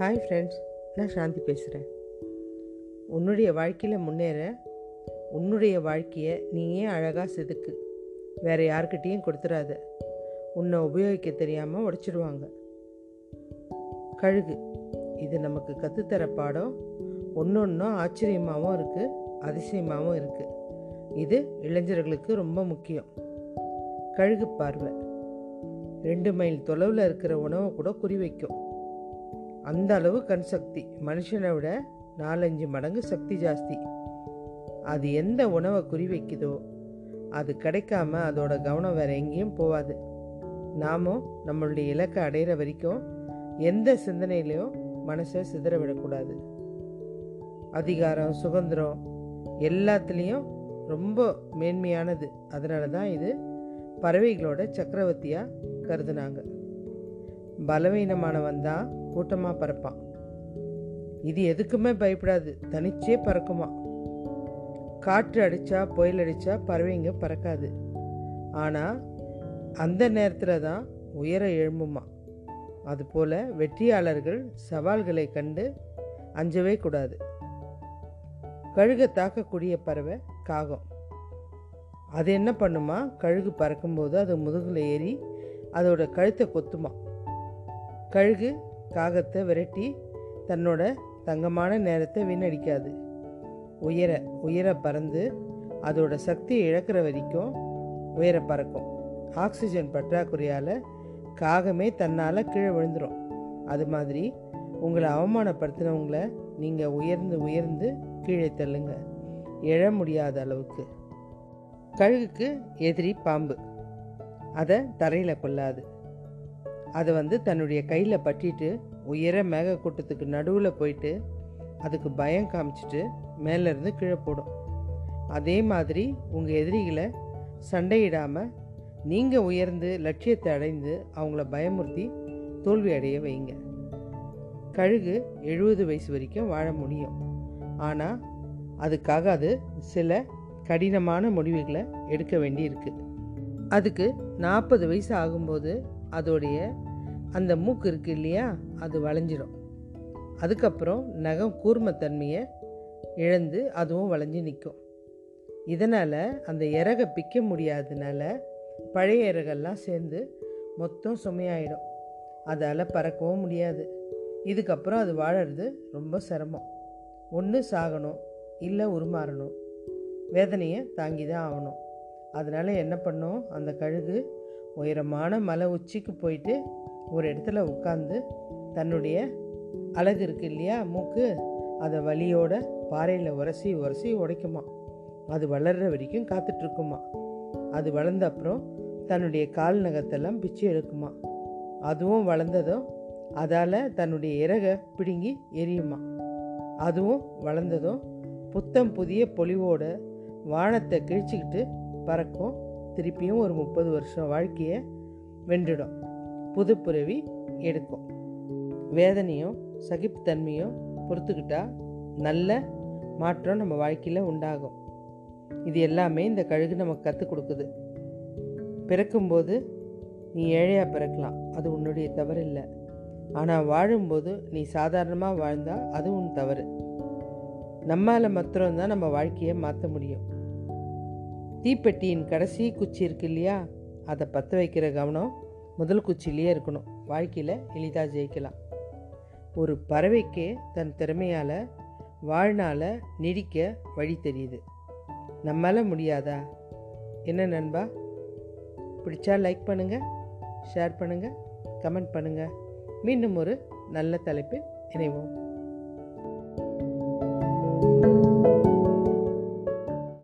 Hi friends நான் சாந்தி பேசுகிறேன் உன்னுடைய வாழ்க்கையில் முன்னேற உன்னுடைய வாழ்க்கையை நீயே அழகாக செதுக்கு? வேறு யார்கிட்டேயும் கொடுத்துடாத உன்னை உபயோகிக்க தெரியாமல் உடைச்சிடுவாங்க கழுகு. இது நமக்கு கற்றுத்தர பாடம். ஒன்று ஒன்றும் ஆச்சரியமாகவும் இருக்குது அதிசயமாகவும் இருக்குது இது இளைஞர்களுக்கு ரொம்ப முக்கியம். கழுகு பார்வை. ரெண்டு மைல் தொலைவில் இருக்கிற உணவை கூட குறி வைக்கும். அந்த அளவு கண் சக்தி. மனுஷனை விட நாலஞ்சு மடங்கு சக்தி ஜாஸ்தி. அது எந்த உணவை குறி வைக்குதோ அது கிடைக்காம அதோட கவனம் வேற எங்கேயும் போகாது நாமும் நம்மளுடைய இலக்கை அடையிற வரைக்கும் எந்த சிந்தனையிலையும் மனசை சிதற விடக்கூடாது. அதிகாரம் சுதந்திரம் எல்லாத்துலேயும் ரொம்ப மேன்மையானது. அதனால தான் இது பறவைகளோட சக்கரவர்த்தியாக கருதுனாங்க. பலவீனமானவன் தான் கூட்டமாக பறப்பான். இது எதுக்குமே பயப்படாது. தனிச்சே பறக்குமா காற்று அடித்தா புயல் அடித்தா பறவைங்க பறக்காது. ஆனால் அந்த நேரத்தில் தான் உயர எழும்புமா அதுபோல் வெற்றியாளர்கள் சவால்களை கண்டு அஞ்சவே கூடாது. கழுகை தாக்கக்கூடிய பறவை காகம். அது என்ன பண்ணுமா? கழுகு பறக்கும்போது அது முதுகில் ஏறி அதோட கழுத்தை கொத்துமா கழுகு காகத்தை விரட்டி தன்னோட தங்கமான நேரத்தை வீணடிக்காது. உயர உயர பறந்து அதோட சக்தியை இழக்கிற வரைக்கும் உயர பறக்கும். ஆக்சிஜன் பற்றாக்குறையால் காகமே தன்னால் கீழே விழுந்துடும் அது மாதிரி உங்களை அவமானப்படுத்தினவங்கள நீங்கள் உயர்ந்து உயர்ந்து கீழே தள்ளுங்க. எழ முடியாத அளவுக்கு. கழுகுக்கு எதிரி பாம்பு. அதை தரையில் கொள்ளாது அதை வந்து தன்னுடைய கையில் பட்டிட்டு உயர மேக கூட்டத்துக்கு நடுவில் போயிட்டு அதுக்கு பயம் காமிச்சிட்டு மேலேருந்து கீழே போடும். அதே மாதிரி உங்கள் எதிரிகளை சண்டையிடாமல் நீங்கள் உயர்ந்து லட்சியத்தை அடைந்து அவங்கள பயமுறுத்தி தோல்வி அடைய வைங்க. கழுகு எழுபது வயசு வரைக்கும் வாழ முடியும். ஆனால் அதுக்காக அது சில கடினமான முடிவுகளை எடுக்க வேண்டியிருக்கு. அதுக்கு நாற்பது வயசு ஆகும்போது அதோடைய அந்த மூக்கு இருக்கு இல்லையா அது வளைஞ்சிடும் அதுக்கப்புறம் நகம் கூர்மத்தன்மையை இழந்து அதுவும் வளைஞ்சு நிற்கும். இதனால் அந்த இறகை பிக்க முடியாததுனால பழைய இறகெல்லாம் சேர்ந்து மொத்தம் சுமையாயிடும். அதால் பறக்கவும் முடியாது. இதுக்கப்புறம் அது வாழறது ரொம்ப சிரமம். ஒன்று சாகணும் இல்லை உருமாறணும். வேதனையை தாங்கி தான் ஆகணும். அதனால் என்ன பண்ணோம்? அந்த கழுகு உயரமான மலை உச்சிக்கு போயிட்டு ஒரு இடத்துல உட்காந்து தன்னுடைய அழகு இருக்கு இல்லையா மூக்கு அதை வலியோட பாறையில் உரசி உரசி உடைக்குமா. அது வளர்கிற வரைக்கும் காத்துட்ருக்குமா. அது வளர்ந்த அப்புறம் தன்னுடைய கால் நகத்தெல்லாம் பிச்சு எடுக்குமா. அதுவும் வளர்ந்ததும் அதால் தன்னுடைய இறகை பிடுங்கி எரியுமா. அதுவும் வளர்ந்ததும் புத்தம் புதிய பொலிவோட வானத்தை கிழிச்சிக்கிட்டு பறக்கும். திருப்பியும் ஒரு முப்பது வருஷம் வாழ்க்கையை வென்றுடும். புது எடுக்கும். வேதனையும் சகிப்புத்தன்மையும் பொறுத்துக்கிட்டா நல்ல மாற்றம் நம்ம வாழ்க்கையில் உண்டாகும். இது எல்லாமே இந்த கழுகு நமக்கு கற்றுக் கொடுக்குது. பிறக்கும்போது நீ ஏழையாக பிறக்கலாம் அது உன்னுடைய தவறு இல்லை. ஆனால் வாழும்போது நீ சாதாரணமாக வாழ்ந்தால் அது உன் தவறு. நம்மால் மாத்திரம்தான் நம்ம வாழ்க்கையை மாற்ற முடியும். தீப்பெட்டியின் கடைசி குச்சி இருக்கு இல்லையா? அதை பற்ற வைக்கிற கவனம் முதல் குச்சிலேயே இருக்கணும். வாழ்க்கையில் எளிதாக ஜெயிக்கலாம். ஒரு பறவைக்கே தன் திறமையால் வாழ்நாள நீடிக்க வழி தெரியுது. நம்மளால் முடியாதா? என்ன நண்பா? பிடிச்சா லைக் பண்ணுங்கள் ஷேர் பண்ணுங்கள் கமெண்ட் பண்ணுங்கள் மீண்டும் ஒரு நல்ல தலைப்பில் இணைவோம்.